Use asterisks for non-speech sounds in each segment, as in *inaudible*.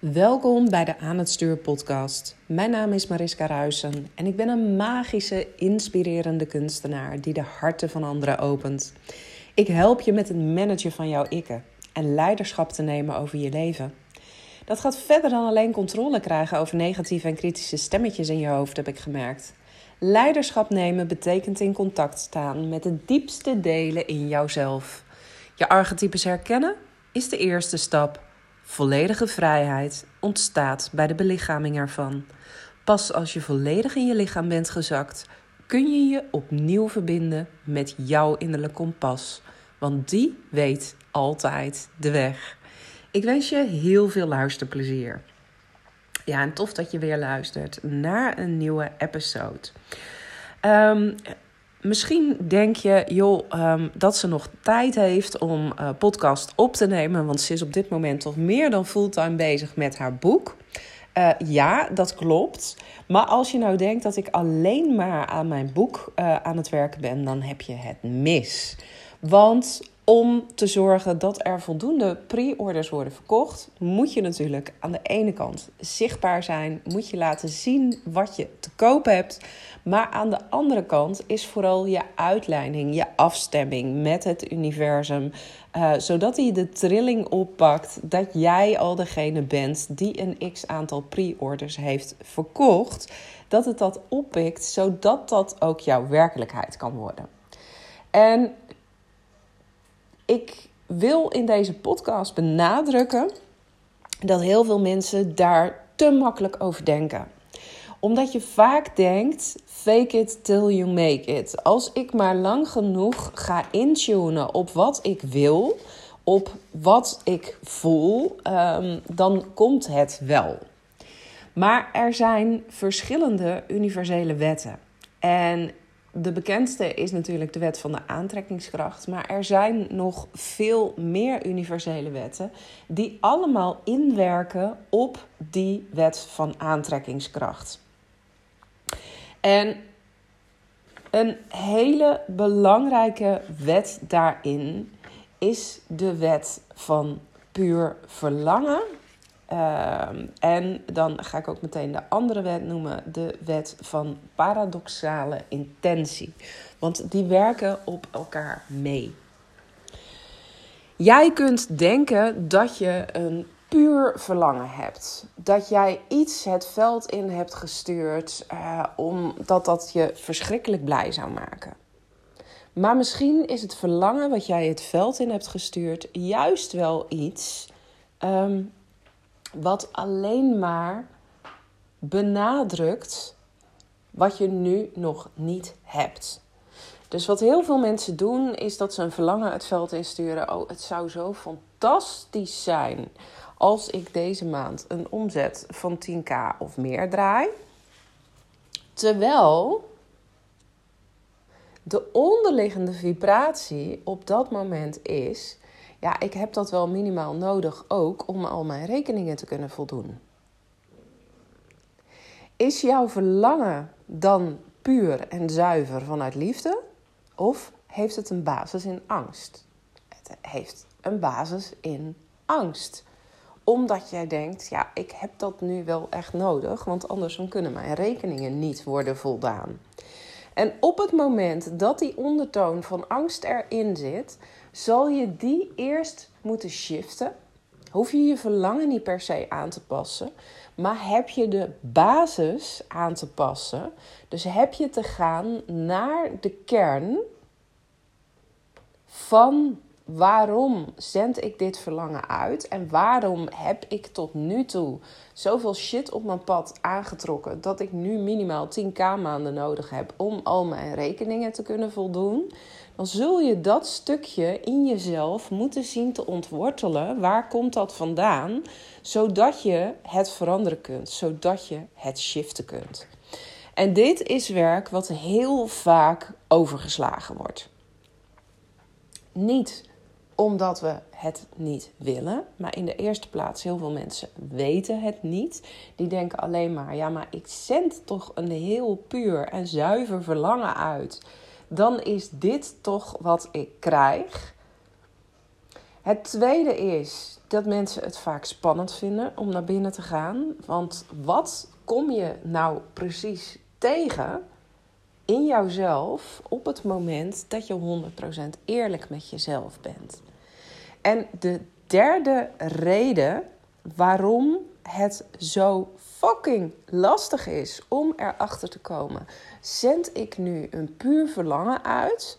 Welkom bij de Aan het Stuur podcast. Mijn naam is Mariska Ruisen en ik ben een magische, inspirerende kunstenaar die de harten van anderen opent. Ik help je met het managen van jouw ikken en leiderschap te nemen over je leven. Dat gaat verder dan alleen controle krijgen over negatieve en kritische stemmetjes in je hoofd, heb ik gemerkt. Leiderschap nemen betekent in contact staan met de diepste delen in jouzelf. Je archetypes herkennen is de eerste stap. Volledige vrijheid ontstaat bij de belichaming ervan. Pas als je volledig in je lichaam bent gezakt, kun je je opnieuw verbinden met jouw innerlijke kompas. Want die weet altijd de weg. Ik wens je heel veel luisterplezier. Ja, en tof dat je weer luistert naar een nieuwe episode. Um, Misschien denk je, joh, ehm, dat ze nog tijd heeft om uh, podcast op te nemen. Want ze is op dit moment toch meer dan fulltime bezig met haar boek. Uh, ja, dat klopt. Maar als je nou denkt dat ik alleen maar aan mijn boek uh, aan het werken ben, dan heb je het mis. Want om te zorgen dat er voldoende pre-orders worden verkocht, moet je natuurlijk aan de ene kant zichtbaar zijn, moet je laten zien wat je te koop hebt. Maar aan de andere kant is vooral je uitleiding, je afstemming met het universum, uh, zodat hij de trilling oppakt dat jij al degene bent die een x aantal pre-orders heeft verkocht. Dat het dat oppikt, zodat dat ook jouw werkelijkheid kan worden. En ik wil in deze podcast benadrukken dat heel veel mensen daar te makkelijk over denken. Omdat je vaak denkt: fake it till you make it. Als ik maar lang genoeg ga intunen op wat ik wil, op wat ik voel, um, dan komt het wel. Maar er zijn verschillende universele wetten. En de bekendste is natuurlijk de wet van de aantrekkingskracht. Maar er zijn nog veel meer universele wetten die allemaal inwerken op die wet van aantrekkingskracht. En een hele belangrijke wet daarin is de wet van puur verlangen Ehm, en dan ga ik ook meteen de andere wet noemen, de wet van paradoxale intentie. Want die werken op elkaar mee. Jij kunt denken dat je een puur verlangen hebt. Dat jij iets het veld in hebt gestuurd uh, omdat dat je verschrikkelijk blij zou maken. Maar misschien is het verlangen wat jij het veld in hebt gestuurd juist wel iets um, wat alleen maar benadrukt wat je nu nog niet hebt. Dus wat heel veel mensen doen, is dat ze een verlangen het veld insturen. Oh, het zou zo fantastisch zijn als ik deze maand een omzet van 10k of meer draai. Terwijl de onderliggende vibratie op dat moment is: ja, ik heb dat wel minimaal nodig ook om al mijn rekeningen te kunnen voldoen. Is jouw verlangen dan puur en zuiver vanuit liefde? Of heeft het een basis in angst? Het heeft een basis in angst. Omdat jij denkt, ja, ik heb dat nu wel echt nodig, want anders kunnen mijn rekeningen niet worden voldaan. En op het moment dat die ondertoon van angst erin zit, zal je die eerst moeten shiften. Hoef je je verlangen niet per se aan te passen, maar heb je de basis aan te passen. Dus heb je te gaan naar de kern van waarom zend ik dit verlangen uit en waarom heb ik tot nu toe zoveel shit op mijn pad aangetrokken dat ik nu minimaal 10k maanden nodig heb om al mijn rekeningen te kunnen voldoen dan zul je dat stukje in jezelf moeten zien te ontwortelen. Waar komt dat vandaan? Zodat je het veranderen kunt, zodat je het shiften kunt. En dit is werk wat heel vaak overgeslagen wordt. Niet omdat we het niet willen, maar in de eerste plaats heel veel mensen weten het niet. Die denken alleen maar, ja, maar ik zend toch een heel puur en zuiver verlangen uit dan is dit toch wat ik krijg. Het tweede is dat mensen het vaak spannend vinden om naar binnen te gaan. Want wat kom je nou precies tegen in jouzelf op het moment dat je 100% eerlijk met jezelf bent? En de derde reden waarom het zo fucking lastig is om erachter te komen, zend ik nu een puur verlangen uit?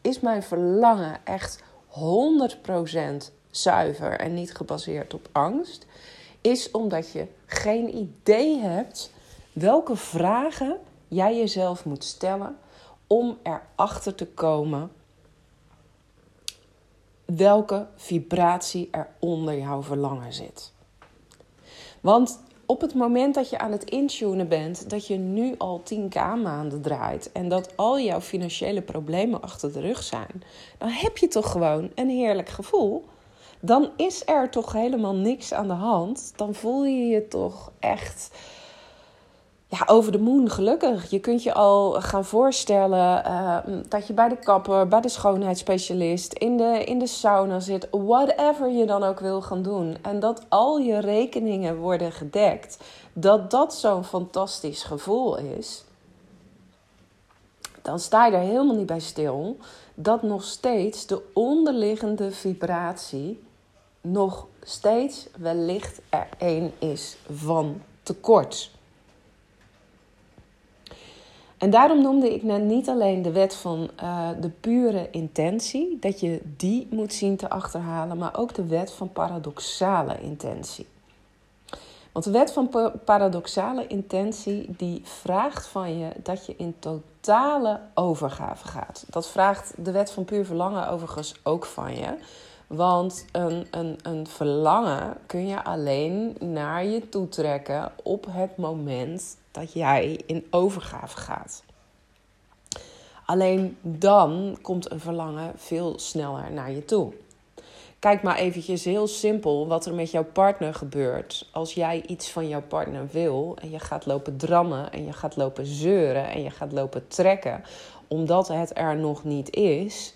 Is mijn verlangen echt 100% zuiver en niet gebaseerd op angst? Is omdat je geen idee hebt welke vragen jij jezelf moet stellen om erachter te komen welke vibratie er onder jouw verlangen zit. Want op het moment dat je aan het intunen bent, dat je nu al 10k maanden draait en dat al jouw financiële problemen achter de rug zijn, dan heb je toch gewoon een heerlijk gevoel. Dan is er toch helemaal niks aan de hand. Dan voel je je toch echt ja, over de moon gelukkig. Je kunt je al gaan voorstellen uh, dat je bij de kapper, bij de schoonheidsspecialist, in de, in de sauna zit, whatever je dan ook wil gaan doen. En dat al je rekeningen worden gedekt. Dat dat zo'n fantastisch gevoel is. Dan sta je er helemaal niet bij stil dat nog steeds de onderliggende vibratie nog steeds wellicht er één is van tekort. En daarom noemde ik net niet alleen de wet van uh, de pure intentie, dat je die moet zien te achterhalen, maar ook de wet van paradoxale intentie. Want de wet van paradoxale intentie die vraagt van je dat je in totale overgave gaat. Dat vraagt de wet van puur verlangen overigens ook van je. Want een, een, een verlangen kun je alleen naar je toe trekken op het moment dat jij in overgave gaat. Alleen dan komt een verlangen veel sneller naar je toe. Kijk maar eventjes heel simpel wat er met jouw partner gebeurt. Als jij iets van jouw partner wil en je gaat lopen drammen en je gaat lopen zeuren en je gaat lopen trekken omdat het er nog niet is.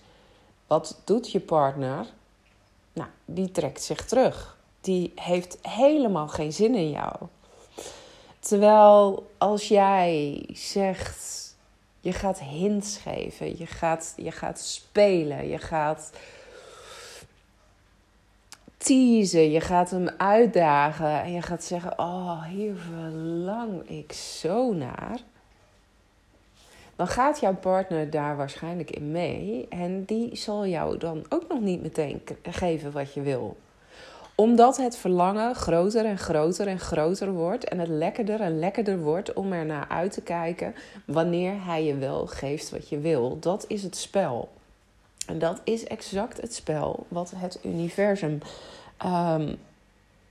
Wat doet je partner? Nou, die trekt zich terug. Die heeft helemaal geen zin in jou. Terwijl als jij zegt, je gaat hints geven, je gaat, je gaat spelen, je gaat teasen, je gaat hem uitdagen en je gaat zeggen: Oh, hier verlang ik zo naar. Dan gaat jouw partner daar waarschijnlijk in mee en die zal jou dan ook nog niet meteen geven wat je wil omdat het verlangen groter en groter en groter wordt en het lekkerder en lekkerder wordt om er naar uit te kijken wanneer hij je wel geeft wat je wil. Dat is het spel. En dat is exact het spel wat het universum ehm,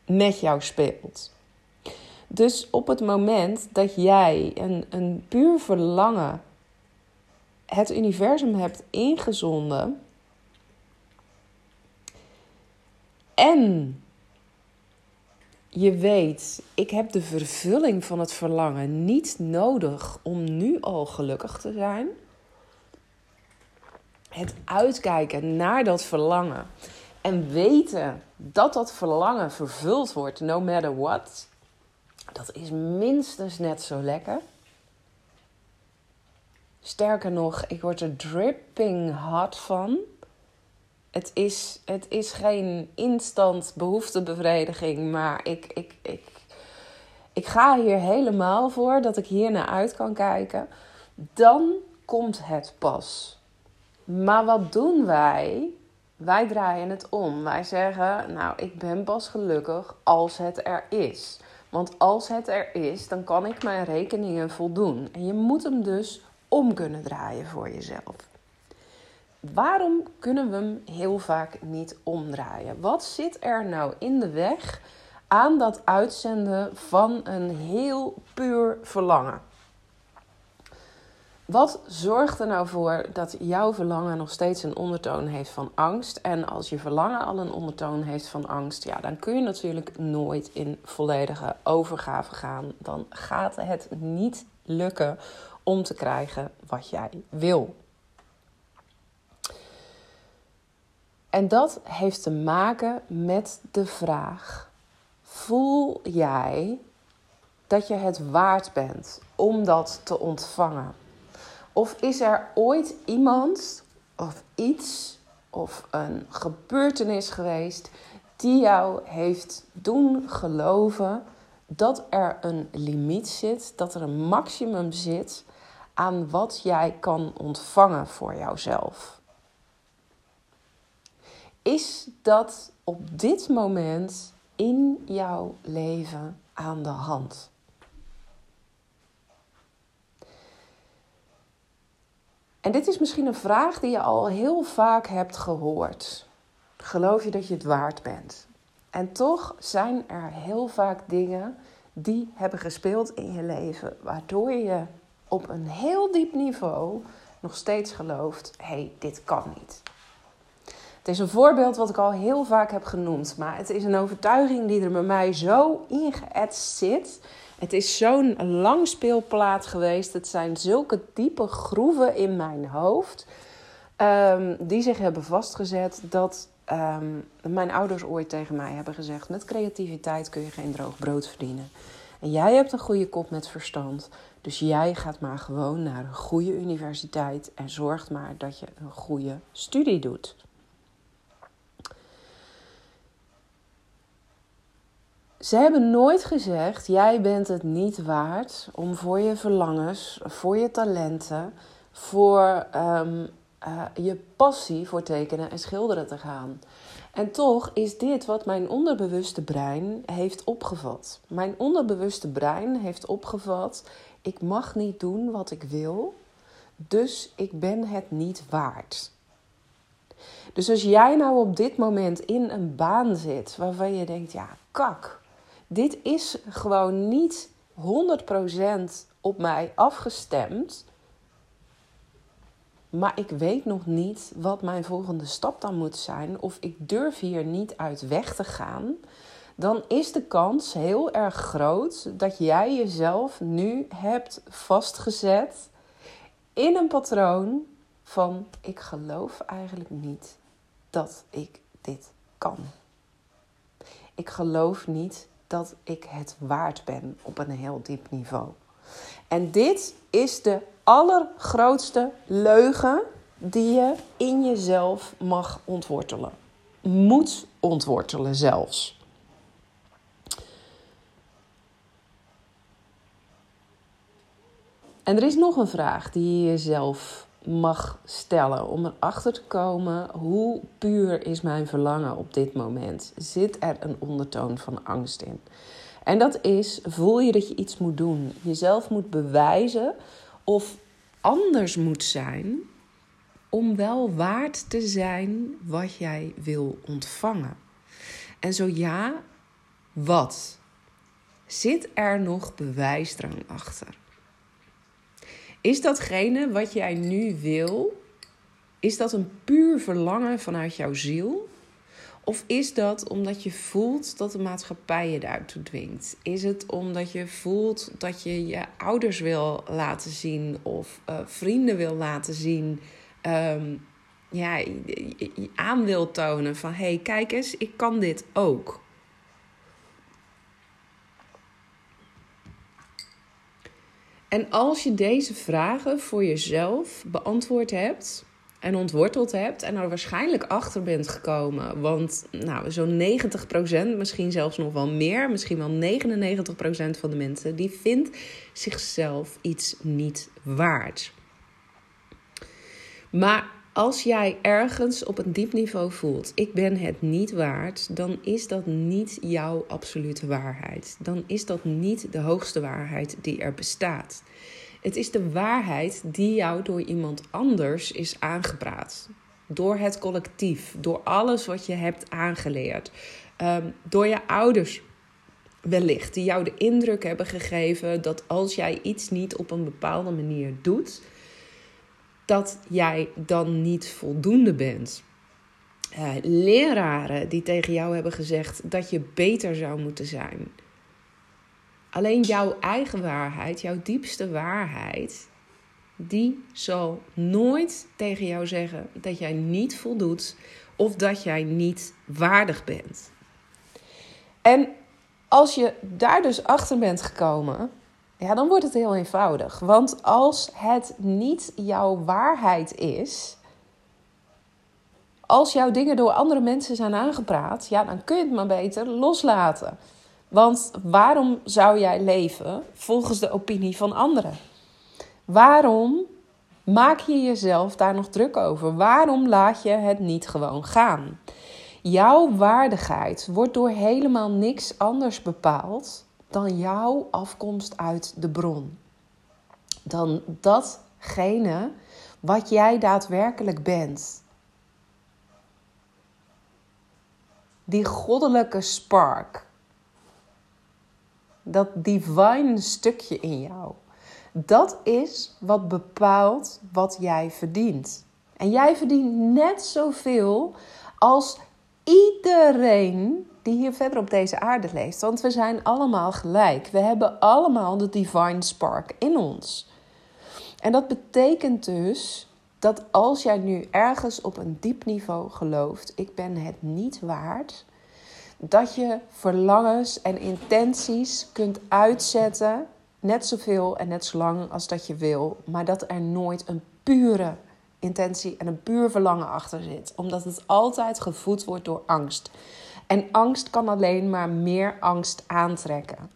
met jou speelt. Dus op het moment dat jij een, een puur verlangen het universum hebt ingezonden en je weet, ik heb de vervulling van het verlangen niet nodig om nu al gelukkig te zijn. Het uitkijken naar dat verlangen en weten dat dat verlangen vervuld wordt, no matter what, dat is minstens net zo lekker. Sterker nog, ik word er dripping hot van. Het is, het is geen instant behoeftebevrediging, maar ik, ik, ik, ik ga hier helemaal voor dat ik hier naar uit kan kijken. Dan komt het pas. Maar wat doen wij? Wij draaien het om. Wij zeggen, nou, ik ben pas gelukkig als het er is. Want als het er is, dan kan ik mijn rekeningen voldoen. En je moet hem dus om kunnen draaien voor jezelf. Waarom kunnen we hem heel vaak niet omdraaien? Wat zit er nou in de weg aan dat uitzenden van een heel puur verlangen? Wat zorgt er nou voor dat jouw verlangen nog steeds een ondertoon heeft van angst? En als je verlangen al een ondertoon heeft van angst, ja, dan kun je natuurlijk nooit in volledige overgave gaan. Dan gaat het niet lukken om te krijgen wat jij wil. En dat heeft te maken met de vraag: voel jij dat je het waard bent om dat te ontvangen? Of is er ooit iemand of iets of een gebeurtenis geweest die jou heeft doen geloven dat er een limiet zit, dat er een maximum zit aan wat jij kan ontvangen voor jouzelf? Is dat op dit moment in jouw leven aan de hand? En dit is misschien een vraag die je al heel vaak hebt gehoord. Geloof je dat je het waard bent? En toch zijn er heel vaak dingen die hebben gespeeld in je leven, waardoor je op een heel diep niveau nog steeds gelooft: hé, hey, dit kan niet. Het is een voorbeeld wat ik al heel vaak heb genoemd, maar het is een overtuiging die er bij mij zo ingeëtst zit. Het is zo'n lang speelplaat geweest. Het zijn zulke diepe groeven in mijn hoofd. Um, die zich hebben vastgezet dat um, mijn ouders ooit tegen mij hebben gezegd: met creativiteit kun je geen droog brood verdienen. En jij hebt een goede kop met verstand. Dus jij gaat maar gewoon naar een goede universiteit en zorgt maar dat je een goede studie doet. Ze hebben nooit gezegd: jij bent het niet waard om voor je verlangens, voor je talenten, voor um, uh, je passie voor tekenen en schilderen te gaan. En toch is dit wat mijn onderbewuste brein heeft opgevat. Mijn onderbewuste brein heeft opgevat: ik mag niet doen wat ik wil, dus ik ben het niet waard. Dus als jij nou op dit moment in een baan zit waarvan je denkt: ja, kak, dit is gewoon niet 100% op mij afgestemd. Maar ik weet nog niet wat mijn volgende stap dan moet zijn. Of ik durf hier niet uit weg te gaan. Dan is de kans heel erg groot dat jij jezelf nu hebt vastgezet in een patroon van ik geloof eigenlijk niet dat ik dit kan. Ik geloof niet dat ik het waard ben op een heel diep niveau. En dit is de allergrootste leugen die je in jezelf mag ontwortelen. Moet ontwortelen zelfs. En er is nog een vraag die je jezelf mag stellen om erachter te komen hoe puur is mijn verlangen op dit moment? Zit er een ondertoon van angst in? En dat is, voel je dat je iets moet doen, jezelf moet bewijzen of anders moet zijn om wel waard te zijn wat jij wil ontvangen. En zo ja, wat? Zit er nog bewijsdrang achter? Is datgene wat jij nu wil, is dat een puur verlangen vanuit jouw ziel? Of is dat omdat je voelt dat de maatschappij je daartoe dwingt? Is het omdat je voelt dat je je ouders wil laten zien of uh, vrienden wil laten zien? Um, ja, aan wil tonen van hé, hey, kijk eens, ik kan dit ook. En als je deze vragen voor jezelf beantwoord hebt en ontworteld hebt en er waarschijnlijk achter bent gekomen, want nou, zo'n 90%, misschien zelfs nog wel meer, misschien wel 99% van de mensen, die vindt zichzelf iets niet waard. Maar als jij ergens op een diep niveau voelt, ik ben het niet waard, dan is dat niet jouw absolute waarheid. Dan is dat niet de hoogste waarheid die er bestaat. Het is de waarheid die jou door iemand anders is aangepraat. Door het collectief, door alles wat je hebt aangeleerd. Um, door je ouders wellicht, die jou de indruk hebben gegeven dat als jij iets niet op een bepaalde manier doet, dat jij dan niet voldoende bent. Uh, leraren die tegen jou hebben gezegd dat je beter zou moeten zijn. Alleen jouw eigen waarheid, jouw diepste waarheid, die zal nooit tegen jou zeggen dat jij niet voldoet of dat jij niet waardig bent. En als je daar dus achter bent gekomen, ja, dan wordt het heel eenvoudig. Want als het niet jouw waarheid is, als jouw dingen door andere mensen zijn aangepraat, ja, dan kun je het maar beter loslaten. Want waarom zou jij leven volgens de opinie van anderen? Waarom maak je jezelf daar nog druk over? Waarom laat je het niet gewoon gaan? Jouw waardigheid wordt door helemaal niks anders bepaald dan jouw afkomst uit de bron. Dan datgene wat jij daadwerkelijk bent. Die goddelijke spark. Dat divine stukje in jou. Dat is wat bepaalt wat jij verdient. En jij verdient net zoveel als iedereen die hier verder op deze aarde leeft. Want we zijn allemaal gelijk. We hebben allemaal de divine spark in ons. En dat betekent dus dat als jij nu ergens op een diep niveau gelooft, ik ben het niet waard, dat je verlangens en intenties kunt uitzetten, net zoveel en net zo lang als dat je wil, maar dat er nooit een pure intentie en een puur verlangen achter zit. Omdat het altijd gevoed wordt door angst. En angst kan alleen maar meer angst aantrekken.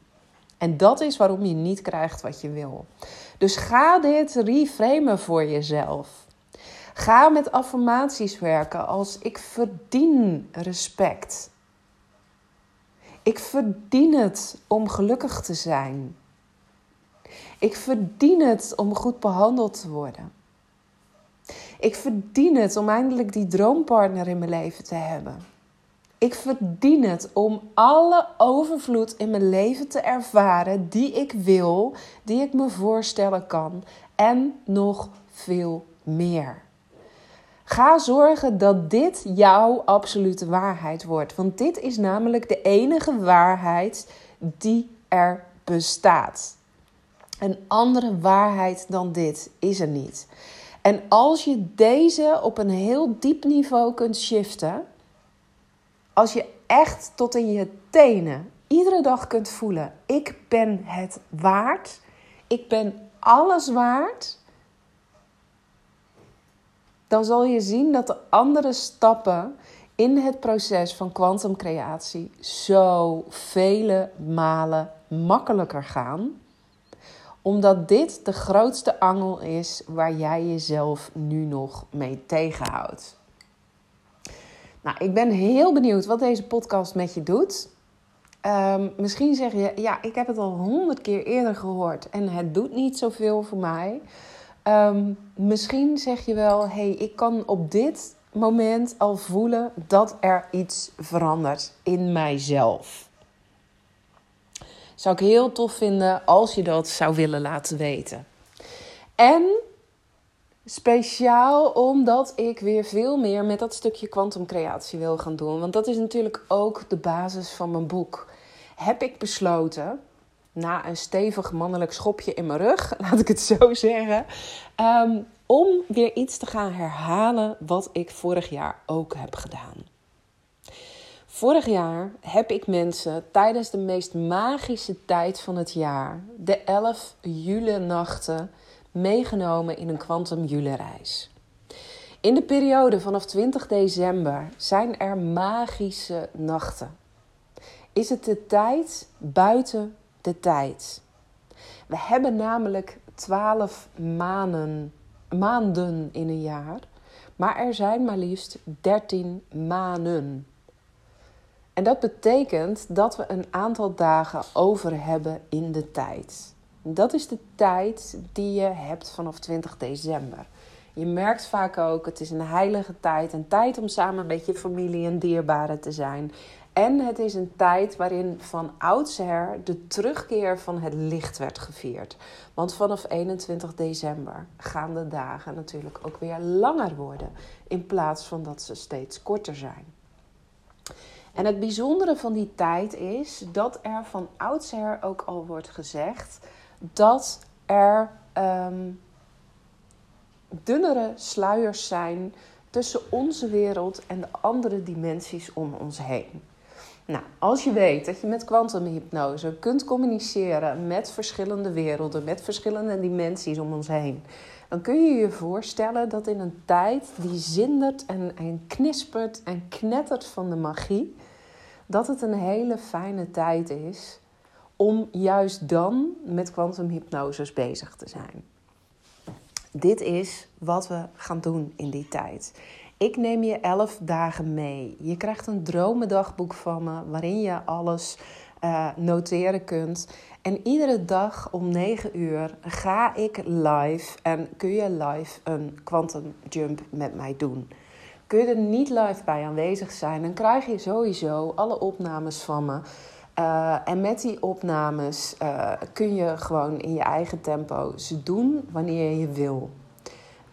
En dat is waarom je niet krijgt wat je wil. Dus ga dit reframen voor jezelf. Ga met affirmaties werken als ik verdien respect. Ik verdien het om gelukkig te zijn. Ik verdien het om goed behandeld te worden. Ik verdien het om eindelijk die droompartner in mijn leven te hebben. Ik verdien het om alle overvloed in mijn leven te ervaren die ik wil, die ik me voorstellen kan en nog veel meer. Ga zorgen dat dit jouw absolute waarheid wordt, want dit is namelijk de enige waarheid die er bestaat. Een andere waarheid dan dit is er niet. En als je deze op een heel diep niveau kunt shiften, als je echt tot in je tenen iedere dag kunt voelen: ik ben het waard, ik ben alles waard, dan zal je zien dat de andere stappen in het proces van kwantumcreatie zo vele malen makkelijker gaan omdat dit de grootste angel is waar jij jezelf nu nog mee tegenhoudt. Nou, ik ben heel benieuwd wat deze podcast met je doet. Ehm, misschien zeg je, ja, ik heb het al honderd keer eerder gehoord en het doet niet zoveel voor mij. Um, misschien zeg je wel, hey, ik kan op dit moment al voelen dat er iets verandert in mijzelf. Zou ik heel tof vinden als je dat zou willen laten weten. En speciaal omdat ik weer veel meer met dat stukje kwantumcreatie wil gaan doen. Want dat is natuurlijk ook de basis van mijn boek. Heb ik besloten, na een stevig mannelijk schopje in mijn rug, *laughs* laat ik het zo zeggen, um, om weer iets te gaan herhalen wat ik vorig jaar ook heb gedaan. Vorig jaar heb ik mensen tijdens de meest magische tijd van het jaar, de 11 jule-nachten, meegenomen in een Quantum Jule-reis. In de periode vanaf 20 december zijn er magische nachten. Is het de tijd buiten de tijd? We hebben namelijk 12 maanden, maanden in een jaar, maar er zijn maar liefst 13 maanden. En dat betekent dat we een aantal dagen over hebben in de tijd. Dat is de tijd die je hebt vanaf 20 december. Je merkt vaak ook, het is een heilige tijd, een tijd om samen met je familie en dierbaren te zijn. En het is een tijd waarin van oudsher de terugkeer van het licht werd gevierd. Want vanaf 21 december gaan de dagen natuurlijk ook weer langer worden, in plaats van dat ze steeds korter zijn. En het bijzondere van die tijd is dat er van oudsher ook al wordt gezegd dat er um, dunnere sluiers zijn tussen onze wereld en de andere dimensies om ons heen. Nou, als je weet dat je met kwantumhypnose kunt communiceren met verschillende werelden, met verschillende dimensies om ons heen, dan kun je je voorstellen dat in een tijd die zindert en, en knispert en knettert van de magie, dat het een hele fijne tijd is om juist dan met kwantumhypnoses bezig te zijn. Dit is wat we gaan doen in die tijd. Ik neem je elf dagen mee. Je krijgt een dromendagboek van me waarin je alles uh, noteren kunt. En iedere dag om 9 uur ga ik live en kun je live een quantum jump met mij doen. Kun je er niet live bij aanwezig zijn, dan krijg je sowieso alle opnames van me. Uh, en met die opnames uh, kun je gewoon in je eigen tempo ze doen wanneer je wil.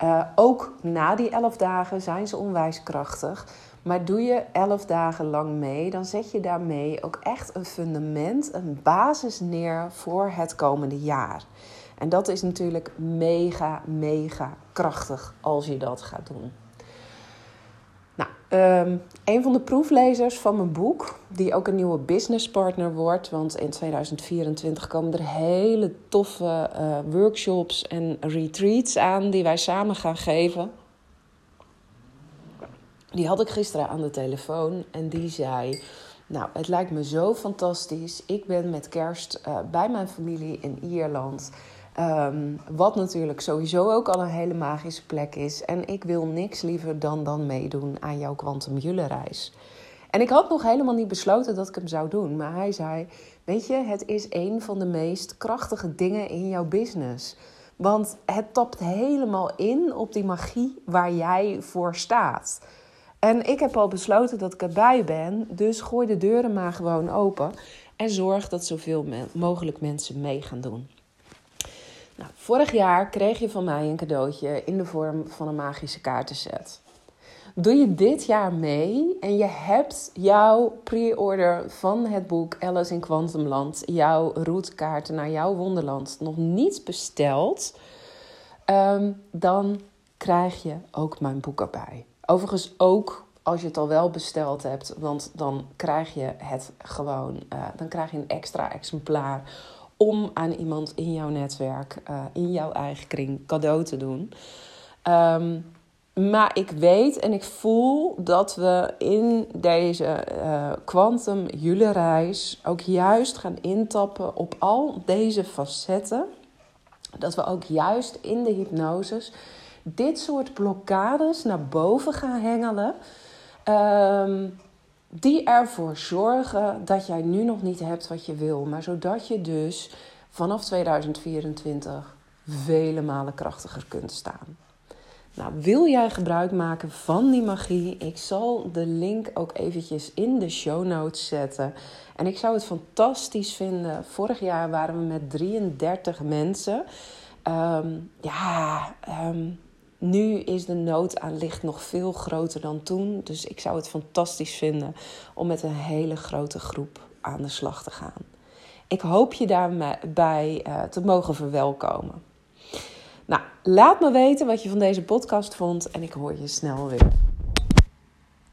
Uh, ook na die elf dagen zijn ze onwijs krachtig. Maar doe je elf dagen lang mee, dan zet je daarmee ook echt een fundament, een basis neer voor het komende jaar. En dat is natuurlijk mega, mega krachtig als je dat gaat doen. Um, een van de proeflezers van mijn boek, die ook een nieuwe businesspartner wordt, want in 2024 komen er hele toffe uh, workshops en retreats aan die wij samen gaan geven. Die had ik gisteren aan de telefoon en die zei: Nou, het lijkt me zo fantastisch. Ik ben met kerst uh, bij mijn familie in Ierland. Um, wat natuurlijk sowieso ook al een hele magische plek is. En ik wil niks liever dan dan meedoen aan jouw Quantum reis. En ik had nog helemaal niet besloten dat ik hem zou doen. Maar hij zei: Weet je, het is een van de meest krachtige dingen in jouw business. Want het tapt helemaal in op die magie waar jij voor staat. En ik heb al besloten dat ik erbij ben. Dus gooi de deuren maar gewoon open. En zorg dat zoveel mogelijk mensen mee gaan doen. Nou, vorig jaar kreeg je van mij een cadeautje in de vorm van een magische kaartenset. Doe je dit jaar mee en je hebt jouw pre-order van het boek Alice in Quantumland, jouw routekaarten naar jouw wonderland, nog niet besteld, ehm, dan krijg je ook mijn boek erbij. Overigens ook als je het al wel besteld hebt, want dan krijg je het gewoon, uh, dan krijg je een extra exemplaar om aan iemand in jouw netwerk, uh, in jouw eigen kring, cadeau te doen. Um, maar ik weet en ik voel dat we in deze uh, quantum uh, reis ook juist gaan intappen op al deze facetten. Dat we ook juist in de hypnoses dit soort blokkades naar boven gaan hengelen. Um, die ervoor zorgen dat jij nu nog niet hebt wat je wil. Maar zodat je dus vanaf 2024 vele malen krachtiger kunt staan. Nou, wil jij gebruik maken van die magie? Ik zal de link ook eventjes in de show notes zetten. En ik zou het fantastisch vinden. Vorig jaar waren we met 33 mensen. Um, ja, um, nu is de nood aan licht nog veel groter dan toen. Dus ik zou het fantastisch vinden om met een hele grote groep aan de slag te gaan. Ik hoop je daarbij uh, te mogen verwelkomen. Nou, laat me weten wat je van deze podcast vond en ik hoor je snel weer.